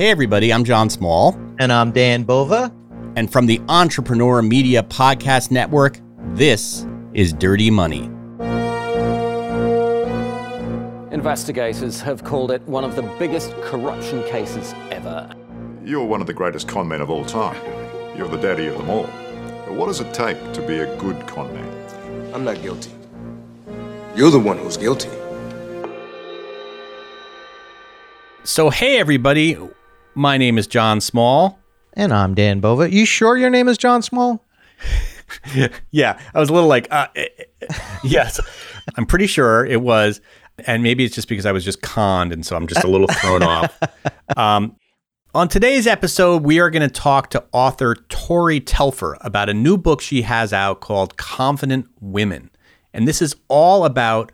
Hey, everybody, I'm Jon Small. And I'm Dan Bova. And from the Entrepreneur Media Podcast Network, this is Dirty Money. Investigators have called it one of the biggest corruption cases ever. You're one of the greatest con men of all time. You're the daddy of them all. But what does it take to be a good con man? I'm not guilty. You're the one who's guilty. So, hey, everybody. My name is Jon Small. And I'm Dan Bova. You sure your name is Jon Small? yeah. I was a little like, uh, yes. I'm pretty sure it was. And maybe it's just because I was just conned. And so I'm just a little thrown off. Um, on today's episode, we are going to talk to author Tori Telfer about a new book she has out called Confident Women. And this is all about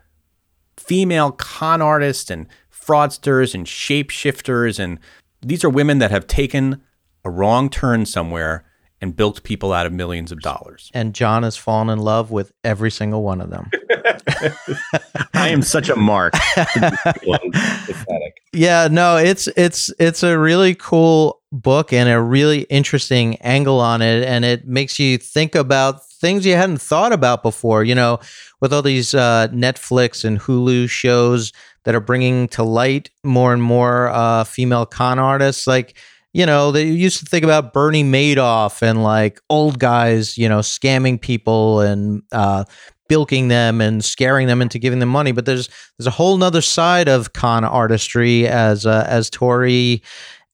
female con artists and fraudsters and shapeshifters. And these are women that have taken a wrong turn somewhere and built people out of millions of dollars. And Jon has fallen in love with every single one of them. I am such a mark. yeah, no, it's it's it's a really cool book and a really interesting angle on it and it makes you think about things you hadn't thought about before, you know, with all these uh, Netflix and Hulu shows that are bringing to light more and more uh, female con artists like you know, they used to think about Bernie Madoff and like old guys, you know, scamming people and uh, bilking them and scaring them into giving them money. But there's there's a whole nother side of con artistry as uh, as Tori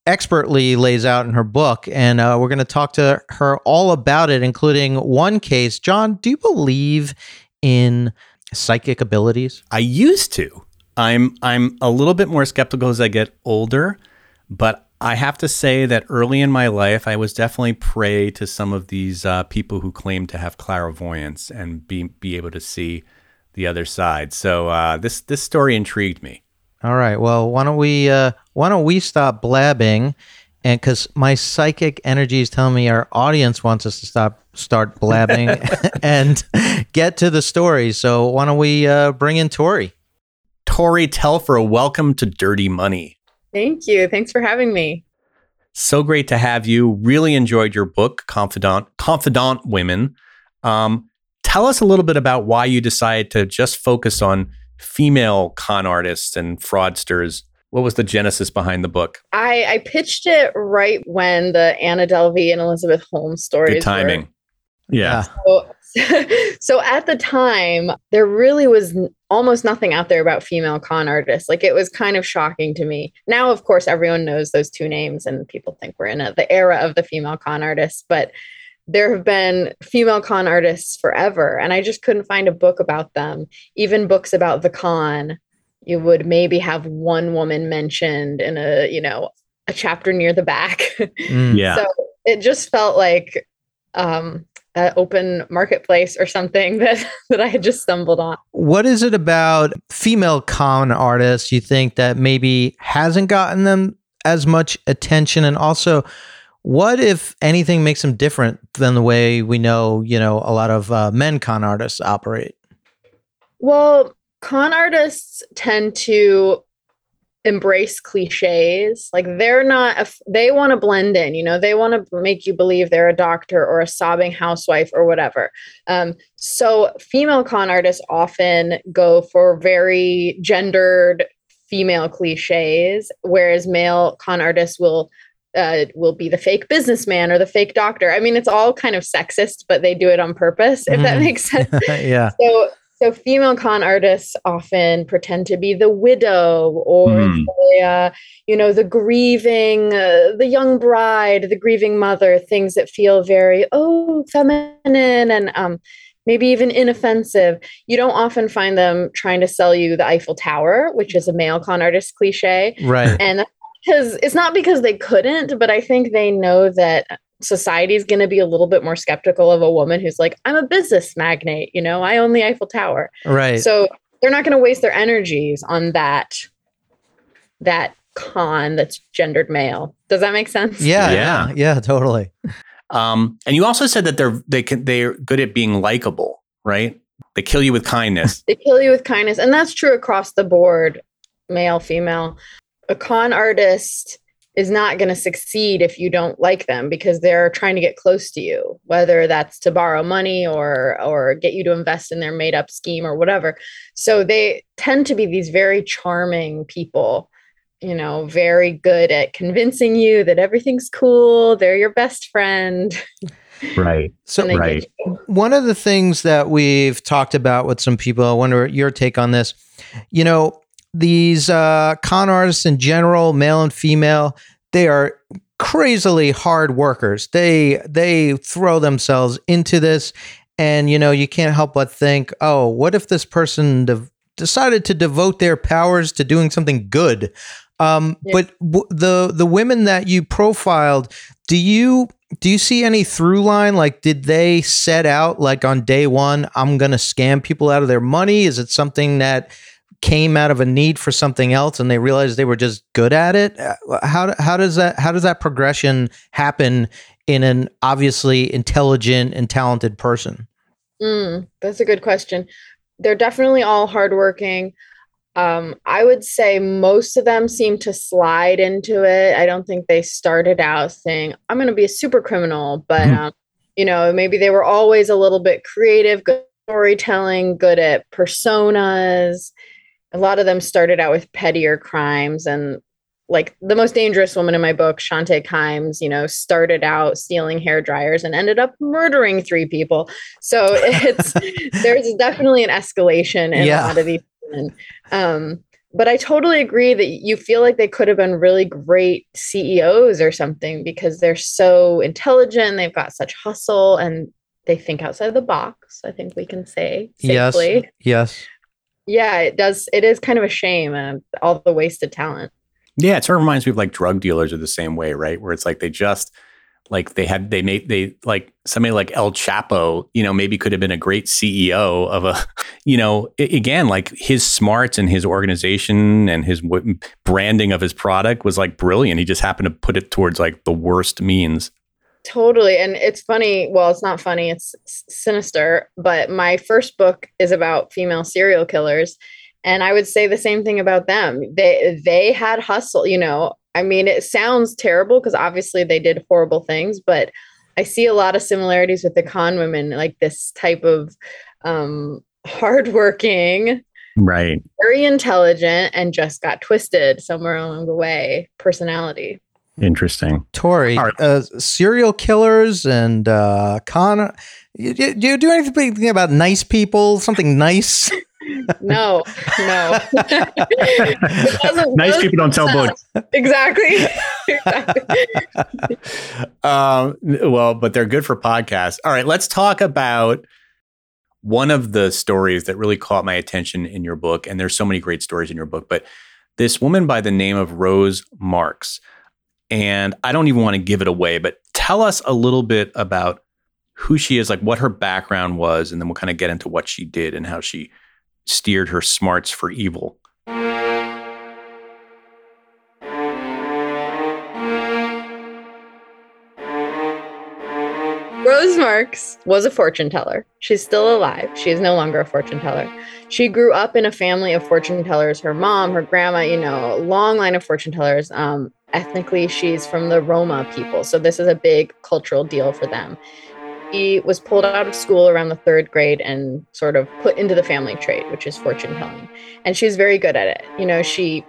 expertly lays out in her book, and uh, we're going to talk to her all about it, including one case. Jon, do you believe in psychic abilities? I used to. I'm I'm a little bit more skeptical as I get older, but I have to say that early in my life, I was definitely prey to some of these uh, people who claim to have clairvoyance and be be able to see the other side. So uh, this this story intrigued me. All right. Well, why don't we uh, why don't we stop blabbing? And because my psychic energy is telling me our audience wants us to stop start blabbing and get to the story. So why don't we uh, bring in Tori? Tori Telfer, welcome to Dirty Money. Thank you. Thanks for having me. So great to have you. Really enjoyed your book, Confident Confident Women. Um, tell us a little bit about why you decided to just focus on female con artists and fraudsters. What was the genesis behind the book? I, I pitched it right when the Anna Delvey and Elizabeth Holmes stories. Good timing. Were. Yeah. So, so at the time, there really was almost nothing out there about female con artists. Like it was kind of shocking to me. Now, of course, everyone knows those two names and people think we're in a, the era of the female con artists, but there have been female con artists forever. And I just couldn't find a book about them. Even books about the con, you would maybe have one woman mentioned in a, you know, a chapter near the back. Mm, yeah. so it just felt like um uh, open marketplace or something that that I had just stumbled on. What is it about female con artists you think that maybe hasn't gotten them as much attention and also what if anything makes them different than the way we know, you know, a lot of uh, men con artists operate? Well, con artists tend to embrace cliches. Like they're not they want to blend in you know? They want to make you believe they're a doctor or a sobbing housewife or whatever. Um, so female con artists often go for very gendered female cliches whereas male con artists will uh, will be the fake businessman or the fake doctor. I mean, it's all kind of sexist, but they do it on purpose, if mm. that makes sense. yeah. So so female con artists often pretend to be the widow or mm. the, uh, you know the grieving uh, the young bride the grieving mother things that feel very oh feminine and um, maybe even inoffensive you don't often find them trying to sell you the eiffel tower which is a male con artist cliche right and because it's not because they couldn't but i think they know that society is going to be a little bit more skeptical of a woman who's like, I'm a business magnate, you know, I own the Eiffel Tower. Right. So they're not going to waste their energies on that, that con that's gendered male. Does that make sense? Yeah. Yeah. Yeah. yeah totally. Um, and you also said that they're, they can, they're good at being likable, right? They kill you with kindness. they kill you with kindness. And that's true across the board, male, female. A con artist is not going to succeed if you don't like them because they're trying to get close to you whether that's to borrow money or or get you to invest in their made up scheme or whatever so they tend to be these very charming people you know very good at convincing you that everything's cool they're your best friend Right. So right. one of the things that we've talked about with some people, I wonder your take on this. You know, these uh, con artists in general, male and female, they are crazily hard workers. They they throw themselves into this, and you know, you can't help but think, oh, what if this person de- decided to devote their powers to doing something good? Um, Yeah. But w- the the women that you profiled, do you do you see any through line? Like, did they set out like on day one, I'm going to scam people out of their money? Is it something that came out of a need for something else and they realized they were just good at it? Uh, How, how does that, how does that progression happen in an obviously intelligent and talented person? Mm, that's a good question. They're definitely all hardworking. Um, I would say most of them seem to slide into it. I don't think they started out saying, I'm going to be a super criminal, but, Mhm. um, you know, maybe they were always a little bit creative, good storytelling, good at personas. A lot of them started out with pettier crimes and like the most dangerous woman in my book, Sante Kimes, you know, started out stealing hair dryers and ended up murdering three people. So it's there's definitely an escalation in Yeah. a lot of these women. Um, but I totally agree that you feel like they could have been really great CEOs or something because they're so intelligent, they've got such hustle, and they think outside the box. I think we can say Yes. Yes. Yeah, it does. It is kind of a shame, uh, all the wasted talent. Yeah, it sort of reminds me of like drug dealers are the same way, right? Where it's like they just like they had they made they like somebody like El Chapo, you know, maybe could have been a great CEO of a, you know, again like his smarts and his organization and his branding of his product was like brilliant. He just happened to put it towards like the worst means. Totally. And it's funny. Well, it's not funny, it's sinister. But my first book is about female serial killers. And I would say the same thing about them. They they had hustle, you know. I mean, it sounds terrible because obviously they did horrible things, but I see a lot of similarities with the con women, like this type of um hardworking, Right. very intelligent, and just got twisted somewhere along the way personality. Interesting. Tori, All right. uh, serial killers and uh, con. You, you, do you do anything about nice people? Something nice? No, no. Nice people don't tell books. Exactly. exactly. um, well, but they're good for podcasts. All right, let's talk about one of the stories that really caught my attention in your book. And there's so many great stories in your book, but this woman by the name of Rose Marks. And I don't even want to give it away, but tell us a little bit about who she is, like what her background was, and then we'll kind of get into what she did and how she steered her smarts for evil. Rose Marks was a fortune teller. She's still alive. She is no longer a fortune teller. She grew up in a family of fortune tellers. Her mom, her grandma, you know, long line of fortune tellers. Um, ethnically, she's from the Roma people. So this is a big cultural deal for them. He was pulled out of school around the third grade and sort of put into the family trade, which is fortune telling. And she's very good at it. You know, she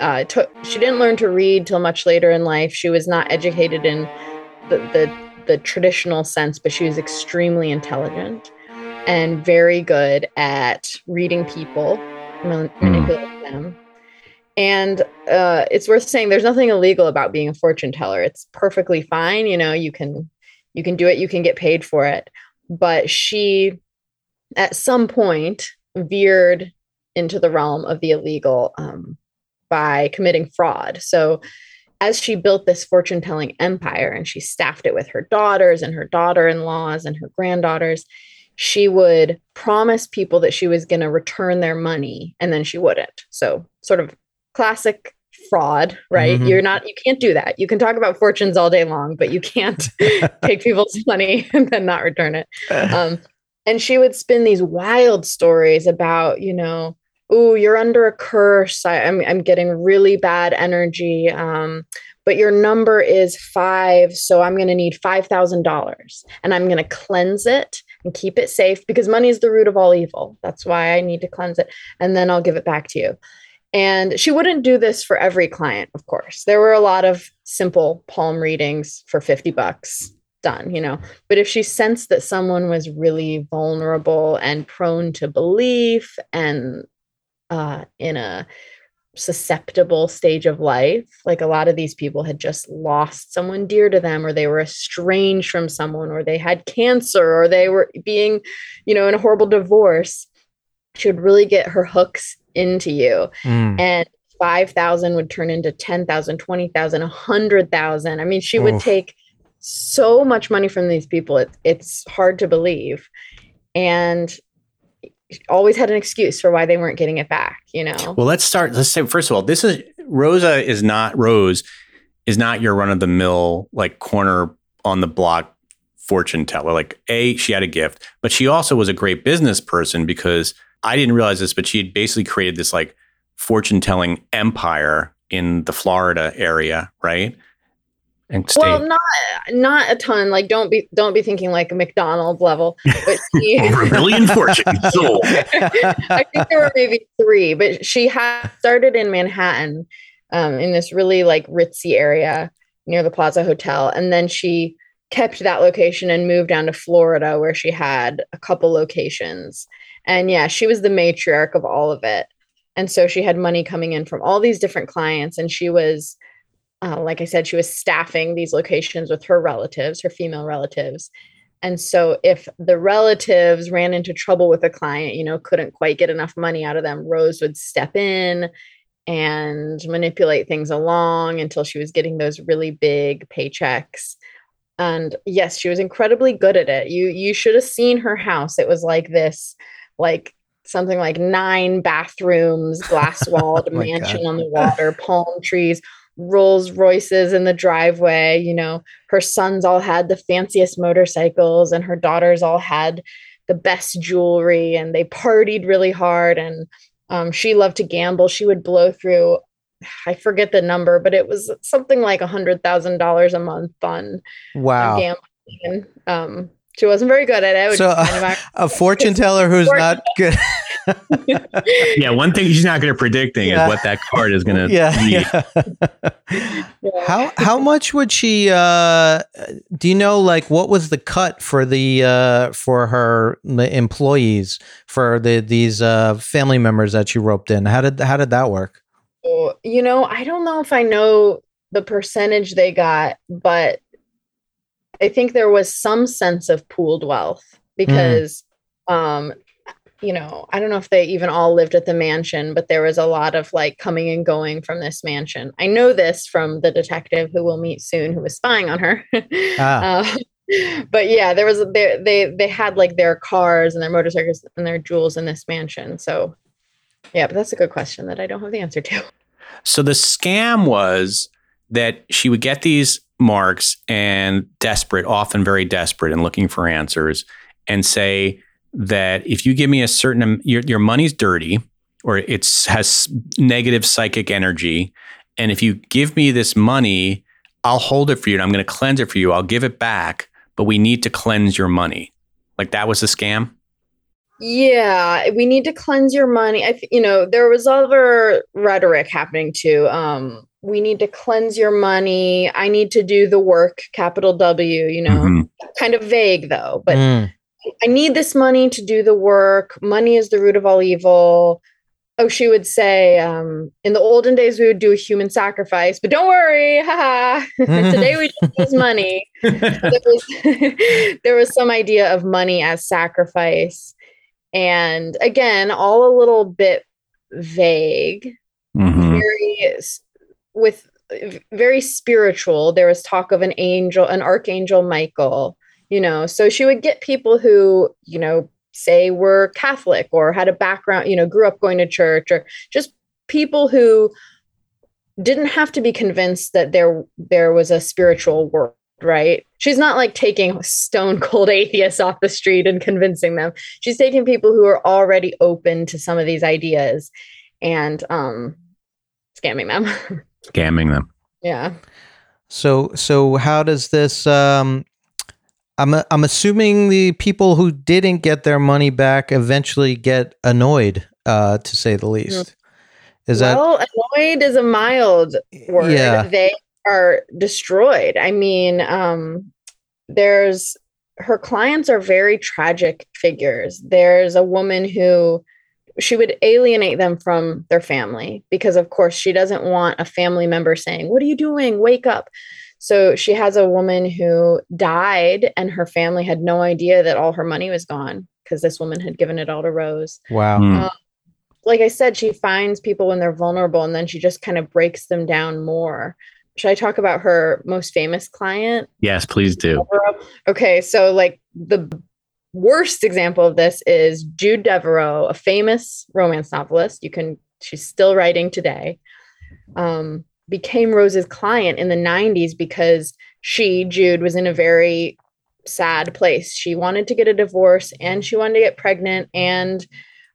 uh, took she didn't learn to read till much later in life. She was not educated in the, the the traditional sense, but she was extremely intelligent and very good at reading people, man- manipulating them. And uh, it's worth saying there's nothing illegal about being a fortune teller. It's perfectly fine. You know, you can you can do it. You can get paid for it. But she, at some point, veered into the realm of the illegal um, by committing fraud. So as she built this fortune telling empire and she staffed it with her daughters and her daughter in laws and her granddaughters, she would promise people that she was going to return their money and then she wouldn't. So, sort of classic fraud, right? Mhm. You're not, you can't do that. You can talk about fortunes all day long, but you can't take people's money and then not return it. Um, and she would spin these wild stories about, you know, oh, you're under a curse. I, I'm, I'm getting really bad energy. Um, but your number is five. So I'm going to need $5,000 and I'm going to cleanse it and keep it safe because money is the root of all evil. That's why I need to cleanse it. And then I'll give it back to you. And she wouldn't do this for every client, of course. There were a lot of simple palm readings for 50 bucks done, you know. But if she sensed that someone was really vulnerable and prone to belief and uh, in a susceptible stage of life, like a lot of these people had just lost someone dear to them, or they were estranged from someone, or they had cancer, or they were being, you know, in a horrible divorce, she would really get her hooks into you. Mm. And 5,000 would turn into 10,000, 20,000, 100,000. I mean, she would take so much money from these people. It, it's hard to believe. And always had an excuse for why they weren't getting it back, you know? Well, let's start. Let's say first of all, this is Rosa is not Rose is not your run of the mill like corner on the block fortune teller. Like a she had a gift, but she also was a great business person because I didn't realize this, but she had basically created this like fortune telling empire in the Florida area, right? And state. Well, not not a ton. Like, don't be don't be thinking like a McDonald's level. But she, over a billion fortunes sold. I think there were maybe three, but she had started in Manhattan, um, in this really like ritzy area near the Plaza Hotel, and then she kept that location and moved down to Florida, where she had a couple locations. And yeah, she was the matriarch of all of it, and so she had money coming in from all these different clients, and she was. Uh, like I said, she was staffing these locations with her relatives, her female relatives. And so if the relatives ran into trouble with a client, you know, couldn't quite get enough money out of them, Rose would step in and manipulate things along until she was getting those really big paychecks. And yes, she was incredibly good at it. You you should have seen her house. It was like this like something like nine bathrooms, glass walled Oh mansion God. on the water, palm trees, Rolls Royces in the driveway. You know, her sons all had the fanciest motorcycles, and her daughters all had the best jewelry, and they partied really hard. And um, she loved to gamble. She would blow through, I forget the number, but it was something like a hundred thousand dollars a month on, on Wow. gambling. Um, she wasn't very good at it. So, is kind of ironic. A fortune teller who's Fortune- not good. yeah, one thing she's not good at predicting Yeah. is what that card is going to yeah. read. yeah. How how much would she uh do you know like what was the cut for the uh for her employees for the these uh family members that she roped in? How did how did that work? Oh, you know, I don't know if I know the percentage they got, but I think there was some sense of pooled wealth because, um, you know, I don't know if they even all lived at the mansion, but there was a lot of like coming and going from this mansion. I know this from the detective who we'll meet soon, who was spying on her. Ah. Uh, but yeah, there was they they they had like their cars and their motorcycles and their jewels in this mansion. So yeah, but that's a good question that I don't have the answer to. So the scam was that she would get these marks and desperate, often very desperate and looking for answers, and say that if you give me a certain your your money's dirty or it's has negative psychic energy, and if you give me this money, I'll hold it for you and I'm going to cleanse it for you. I'll give it back, but we need to cleanse your money. Like that was the scam. Yeah, we need to cleanse your money. I, you know, there was other rhetoric happening too. Um, we need to cleanse your money. I need to do the work, capital W. You know, Mhm. kind of vague though. But Mm. I need this money to do the work. Money is the root of all evil. Oh, she would say, um, in the olden days, we would do a human sacrifice, but don't worry, haha. Today we just use money. there was there was some idea of money as sacrifice and again all a little bit vague Mhm. very s- with very spiritual. There was talk of an angel an archangel michael you know so she would get people who you know say were catholic or had a background you know grew up going to church or just people who didn't have to be convinced that there there was a spiritual world right? She's not like taking stone cold atheists off the street and convincing them. She's taking people who are already open to some of these ideas and um scamming them Scamming them. yeah So so how does this? Um, I'm I'm assuming the people who didn't get their money back eventually get annoyed, uh, to say the least. Is that well, annoyed is a mild word. Yeah. They are destroyed. I mean, um, there's her clients are very tragic figures. There's a woman who she would alienate them from their family because, of course, she doesn't want a family member saying, What are you doing? Wake up. So she has a woman who died, and her family had no idea that all her money was gone because this woman had given it all to Rose wow? Hmm. Uh, like I said, she finds people when they're vulnerable and then she just kind of breaks them down more. Should I talk about her most famous client? Yes, please do. Okay, so like the worst example of this is Jude Devereaux, a famous romance novelist. You can she's still writing today. Um, became Rose's client in the 90s because she, Jude, was in a very sad place. She wanted to get a divorce and she wanted to get pregnant and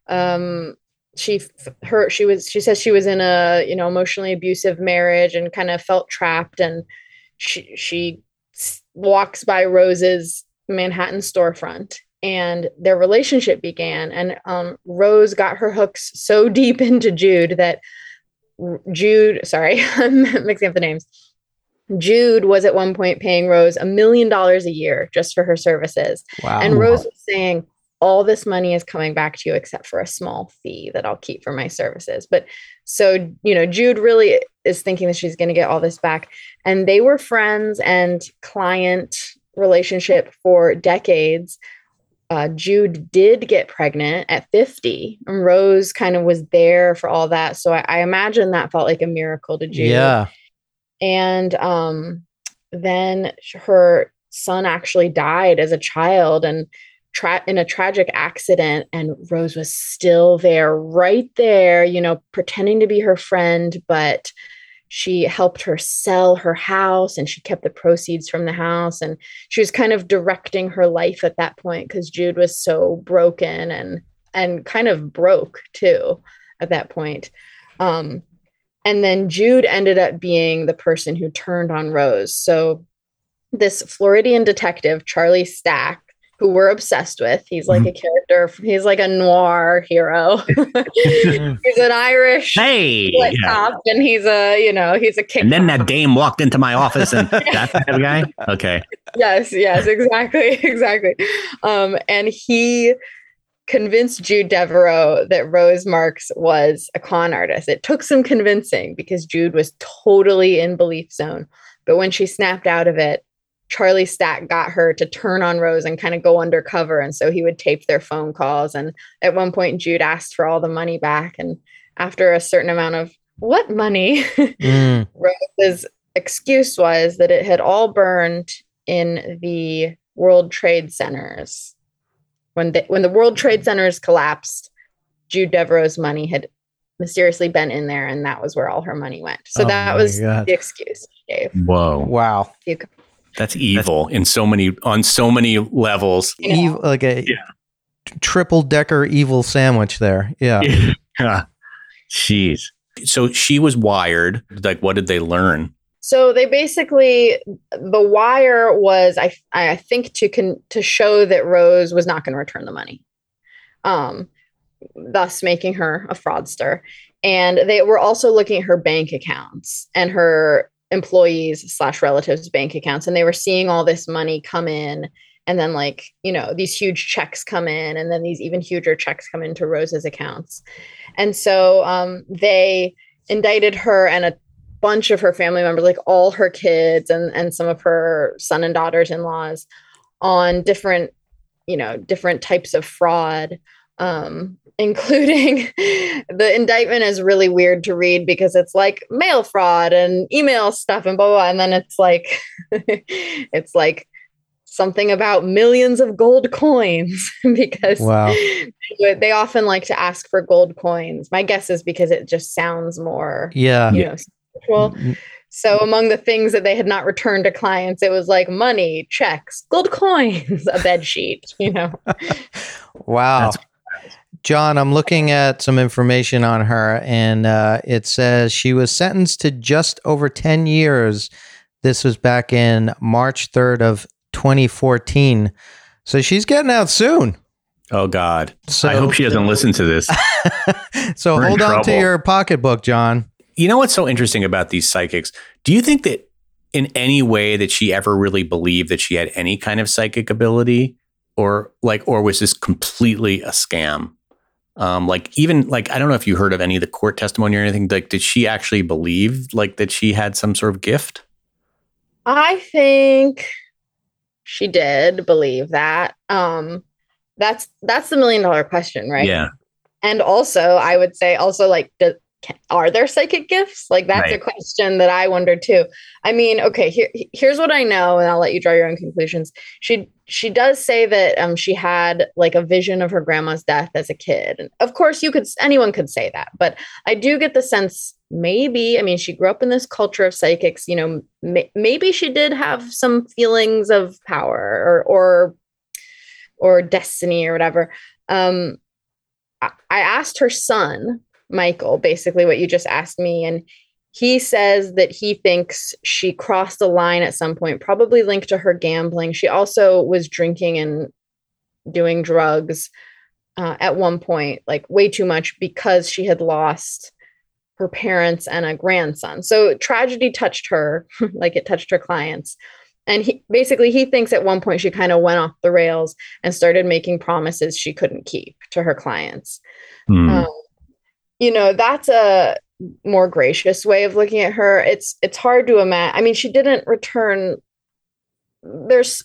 um she her she was she says she was in a you know emotionally abusive marriage and kind of felt trapped and she she walks by Rose's Manhattan storefront and their relationship began and um Rose got her hooks so deep into Jude that Jude sorry I'm mixing up the names Jude was at one point paying Rose a million dollars a year just for her services Wow. and Rose was saying, all this money is coming back to you except for a small fee that I'll keep for my services. But so, you know, Jude really is thinking that she's going to get all this back. And they were friends and client relationship for decades. Uh, Jude did get pregnant at 50, and Rose kind of was there for all that. So I, I imagine that felt like a miracle to Jude yeah. and um, then her son actually died as a child and tra- in a tragic accident and rose was still there right there you know pretending to be her friend but she helped her sell her house and she kept the proceeds from the house and she was kind of directing her life at that point because jude was so broken and and kind of broke too at that point um and then Jude ended up being the person who turned on Rose. So this Floridian detective, Charlie Stack, who we're obsessed with, he's like a character, he's like a noir hero. he's an Irish Hey, yeah. cop, and he's a, you know, he's a kick. And then that dame walked into my office, and that kind guy. Okay, yes, yes, exactly, exactly. Um, and he convinced Jude Devereaux that Rose Marks was a con artist. It took some convincing because Jude was totally in belief zone. But when she snapped out of it, Charlie Stack got her to turn on Rose and kind of go undercover. And so he would tape their phone calls. And at one point, Jude asked for all the money back. And after a certain amount of what money? Mm. Rose's excuse was that it had all burned in the World Trade Centers. When the, when the World Trade Centers collapsed, Jude Devereaux's money had mysteriously been in there, and that was where all her money went. So Oh that was God. the excuse she gave. whoa, Wow. You could- that's evil in so many on so many levels. Evil, like a Yeah. triple decker evil sandwich there. Yeah. Yeah. Jeez. So she was wired. Like, what did they learn? So they basically the wire was I I think to con, to show that Rose was not going to return the money, um, thus making her a fraudster. And they were also looking at her bank accounts and her employees slash relatives' bank accounts, and they were seeing all this money come in, and then like you know these huge checks come in, and then these even huger checks come into Rose's accounts, and so um, they indicted her and a bunch of her family members, like all her kids and and some of her son and daughters in laws, on different, you know, different types of fraud, um, including the indictment is really weird to read because it's like mail fraud and email stuff and blah blah, blah and then it's like it's like something about millions of gold coins because Wow. they- they often like to ask for gold coins. My guess is because it just sounds more Yeah. you know spiritual. Mm, So among the things that they had not returned to clients, it was like money, checks, gold coins, a bed sheet, you know. Wow. Jon, I'm looking at some information on her, and uh, it says she was sentenced to just over 10 years This was back in March 3rd of 2014. So she's getting out soon. Oh God. So I hope she doesn't listen to this. so We're hold on to your pocketbook, Jon. You know what's so interesting about these psychics? Do you think that in any way that she ever really believed that she had any kind of psychic ability or like or was this completely a scam? Um, like even like I don't know if you heard of any of the court testimony or anything. Like, did she actually believe like that she had some sort of gift? I think she did believe that. Um, that's that's the million dollar question, right? Yeah. And also, I would say also like, do, are there psychic gifts? Like that's a question that I wonder too. I mean, okay, here, here's what I know, and I'll let you draw your own conclusions. She she does say that um she had like a vision of her grandma's death as a kid, and of course, you could anyone could say that, but I do get the sense maybe. I mean, she grew up in this culture of psychics. You know, may, maybe she did have some feelings of power or or or destiny or whatever. Um, I I asked her son, Michael, basically what you just asked me. And he says that he thinks she crossed the line at some point, probably linked to her gambling. She also was drinking and doing drugs uh, at one point, like way too much because she had lost her parents and a grandson. So tragedy touched her like it touched her clients. And he basically he thinks at one point she kind of went off the rails and started making promises she couldn't keep to her clients. Hmm. Um, you know, that's a more gracious way of looking at her. It's it's hard to imagine. I mean, she didn't return. There's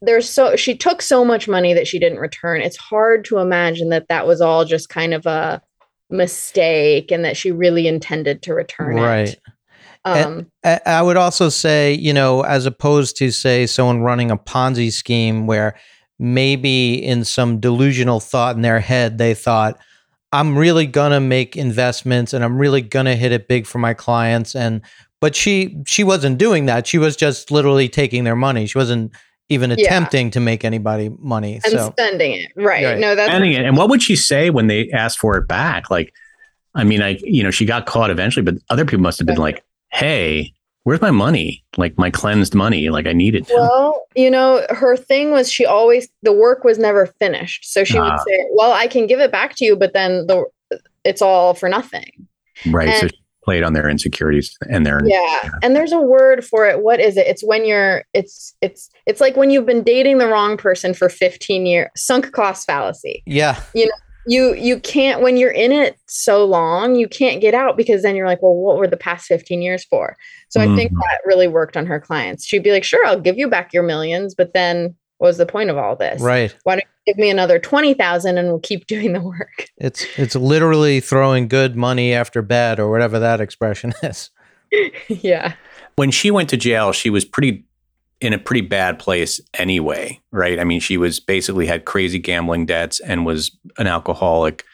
there's so she took so much money that she didn't return. It's hard to imagine that that was all just kind of a mistake and that she really intended to return Right. it. Um, I I would also say, you know, as opposed to say someone running a Ponzi scheme where maybe in some delusional thought in their head they thought, I'm really gonna make investments and I'm really gonna hit it big for my clients. And but she she wasn't doing that. She was just literally taking their money. She wasn't even Yeah. attempting to make anybody money. and so spending it. Right. Right. No, that's Spending it. And what would she say when they asked for it back? Like, I mean, I you know, she got caught eventually, but other people must have been like, "Hey, where's my money? Like my cleansed money? Like I needed. it." now." Well, you know, her thing was she always the work was never finished. So she would Ah. say, "Well, I can give it back to you, but then the it's all for nothing." right. so she played on their insecurities and their Yeah. And there's a word for it. What is it? It's when you're it's it's it's like when you've been dating the wrong person for 15 years. Sunk cost fallacy. yeah. You you you can't when you're in it so long, you can't get out because then you're like, "Well, what were the past 15 years for?" So I think Mhm. that really worked on her clients. She'd be like, "Sure, I'll give you back your millions, but then what was the point of all this?" Right. why don't you give me another 20,000 and we'll keep doing the work. It's it's literally throwing good money after bad or whatever that expression is. yeah. when she went to jail, she was pretty in a pretty bad place anyway, right? I mean, she was basically had crazy gambling debts and was an alcoholic.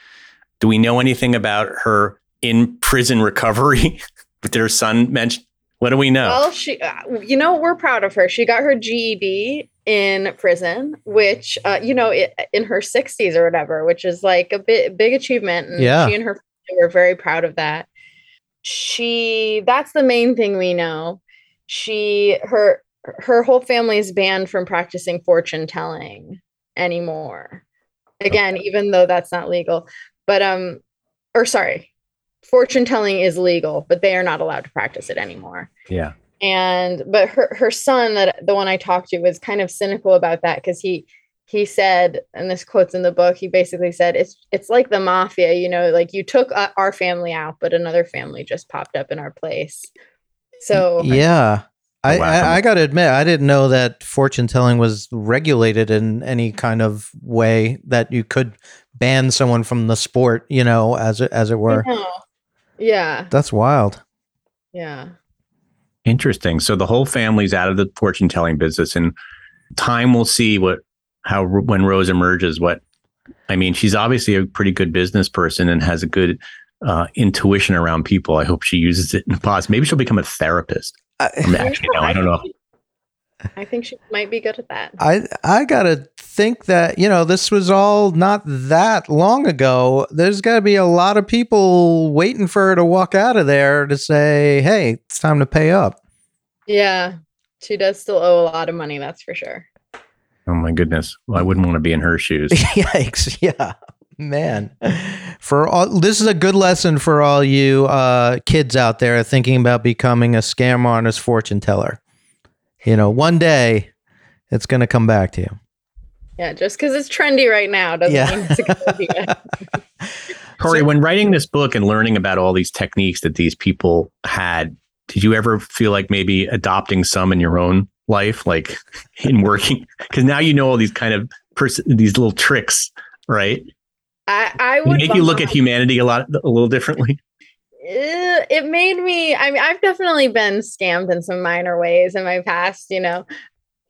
Do we know anything about her in prison recovery? Did her son mention? What do we know? Well, she, uh, you know, we're proud of her. She got her GED in prison, which, uh, you know, i in her 60s or whatever, which is like a bit big achievement. And Yeah. she and her family were very proud of that. She, that's the main thing we know. She, her, her whole family is banned from practicing fortune telling anymore. Again, even though that's not legal, but um, or sorry, fortune telling is legal, but they are not allowed to practice it anymore yeah. and but her her son that the one i talked to was kind of cynical about that because he he said and this quotes in the book he basically said it's it's like the mafia you know like you took uh, our family out but another family just popped up in our place so Yeah. I. I, I got to admit, I didn't know that fortune telling was regulated in any kind of way that you could ban someone from the sport, you know, as it, as it were. I know. yeah That's wild. yeah Interesting. So the whole family's out of the fortune telling business, and time will see what how when Rose emerges. What I mean, she's obviously a pretty good business person and has a good uh, intuition around people. I hope she uses it in the past. Maybe she'll become a therapist. I actually, no, I don't know. i think she might be good at that I I gotta think that you know this was all not that long ago. There's got to be a lot of people waiting for her to walk out of there to say, "Hey, it's time to pay up." Yeah. She does still owe a lot of money, that's for sure. Oh my goodness. Well, I wouldn't want to be in her shoes. Yikes! Yeah, man. For all this is a good lesson for all you uh, kids out there thinking about becoming a scam artist fortune teller. You know, one day it's going to come back to you. Yeah, just because it's trendy right now doesn't Yeah. mean it's a good idea. Tori, when writing this book and learning about all these techniques that these people had, did you ever feel like maybe adopting some in your own life, like in working? Because now you know all these kind of pers- these little tricks, right? I, I would make you look at humanity a lot, a little differently. Eh, it made me i mean i've definitely been scammed in some minor ways in my past you know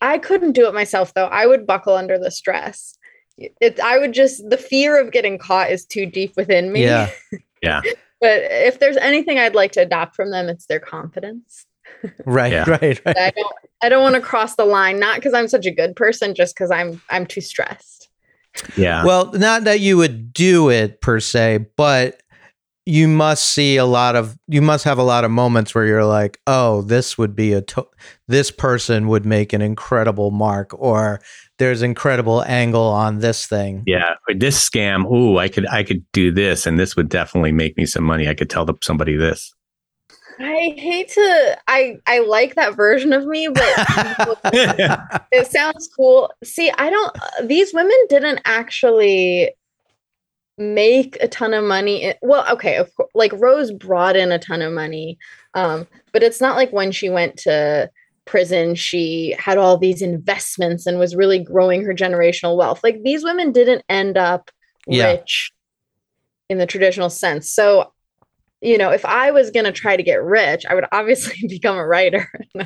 i couldn't do it myself though i would buckle under the stress it i would just the fear of getting caught is too deep within me Yeah. Yeah. but if there's anything i'd like to adopt from them it's their confidence Right, Yeah. right, right. i don't i don't want to cross the line not because i'm such a good person just because i'm i'm too stressed Yeah. Well, not that you would do it per se, but you must see a lot of you must have a lot of moments where you're like, "Oh, this would be a to- this person would make an incredible mark or there's incredible angle on this thing." yeah. This scam, ooh, I could I could do this and this would definitely make me some money. I could tell the, somebody this. I hate to i i like that version of me but it sounds cool. See, I don't, these women didn't actually make a ton of money. Well, okay, of course, like Rose brought in a ton of money, um, but it's not like when she went to prison, she had all these investments and was really growing her generational wealth. Like these women didn't end up Yeah. rich in the traditional sense. So, you know, if I was going to try to get rich, I would obviously become a writer. No,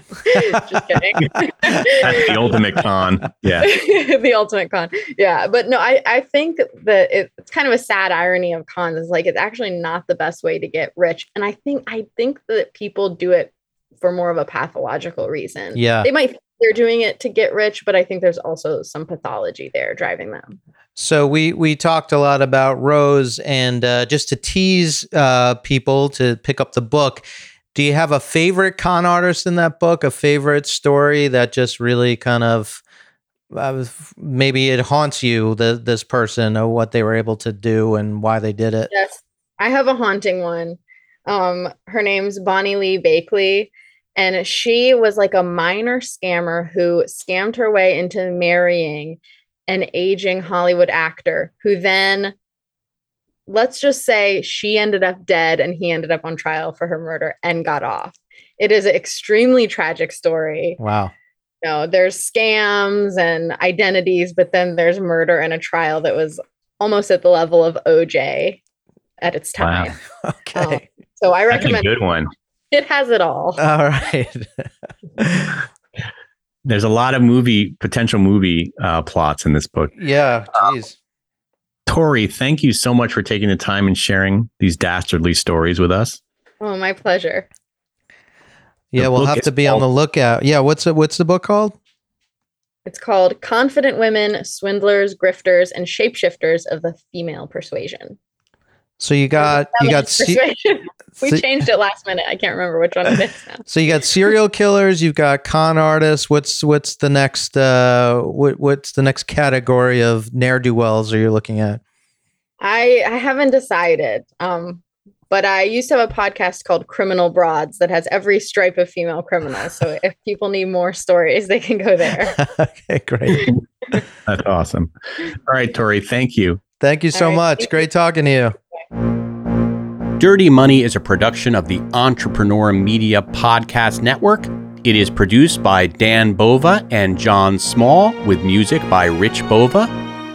Just kidding. That's the ultimate con. Yeah. the ultimate con. Yeah. But no, I, I think that it, it's kind of a sad irony of cons is like it's actually not the best way to get rich. And I think I think that people do it for more of a pathological reason. Yeah. They might think they're doing it to get rich, but I think there's also some pathology there driving them. So we we talked a lot about Rose, and uh, just to tease uh, people to pick up the book. Do you have a favorite con artist in that book? A favorite story that just really kind of uh, maybe it haunts you, this person, or what they were able to do and why they did it. Yes, I have a haunting one. Um, her name's Bonnie Lee Bakley, and she was like a minor scammer who scammed her way into marrying an aging Hollywood actor who then let's just say she ended up dead and he ended up on trial for her murder and got off. It is an extremely tragic story. Wow. You know, there's scams and identities, but then there's murder and a trial that was almost at the level of OJ at its Wow. time. Okay. Um, so I That's a recommend good one. it has it all. All right. There's a lot of movie potential movie uh, plots in this book. yeah. Jeez. Tori, thank you so much for taking the time and sharing these dastardly stories with us. Oh, my pleasure. Yeah, The we'll have to be on the lookout. Yeah. What's it? What's the book called? It's called Confident Women, Swindlers, Grifters, and Shapeshifters of the Female Persuasion. So you got you got se- we se- changed it last minute. I can't remember which one it is now. So you got serial killers, you've got con artists. What's what's the next uh what what's the next category of ne'er do wells are you looking at? I I haven't decided. Um, but I used to have a podcast called Criminal Broads that has every stripe of female criminals. So if people need more stories, they can go there. okay, great. That's awesome. All right, Tori, thank you. Thank you so All right, much. thank Great talking to you. Dirty Money is a production of the Entrepreneur Media Podcast Network. It is produced by Dan Bova and Jon Small with music by Rich Bova.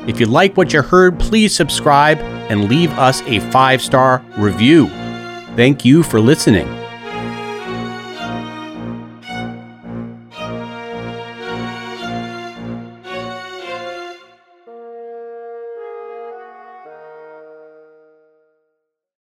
If you like what you heard, please subscribe and leave us a five star review. Thank you for listening.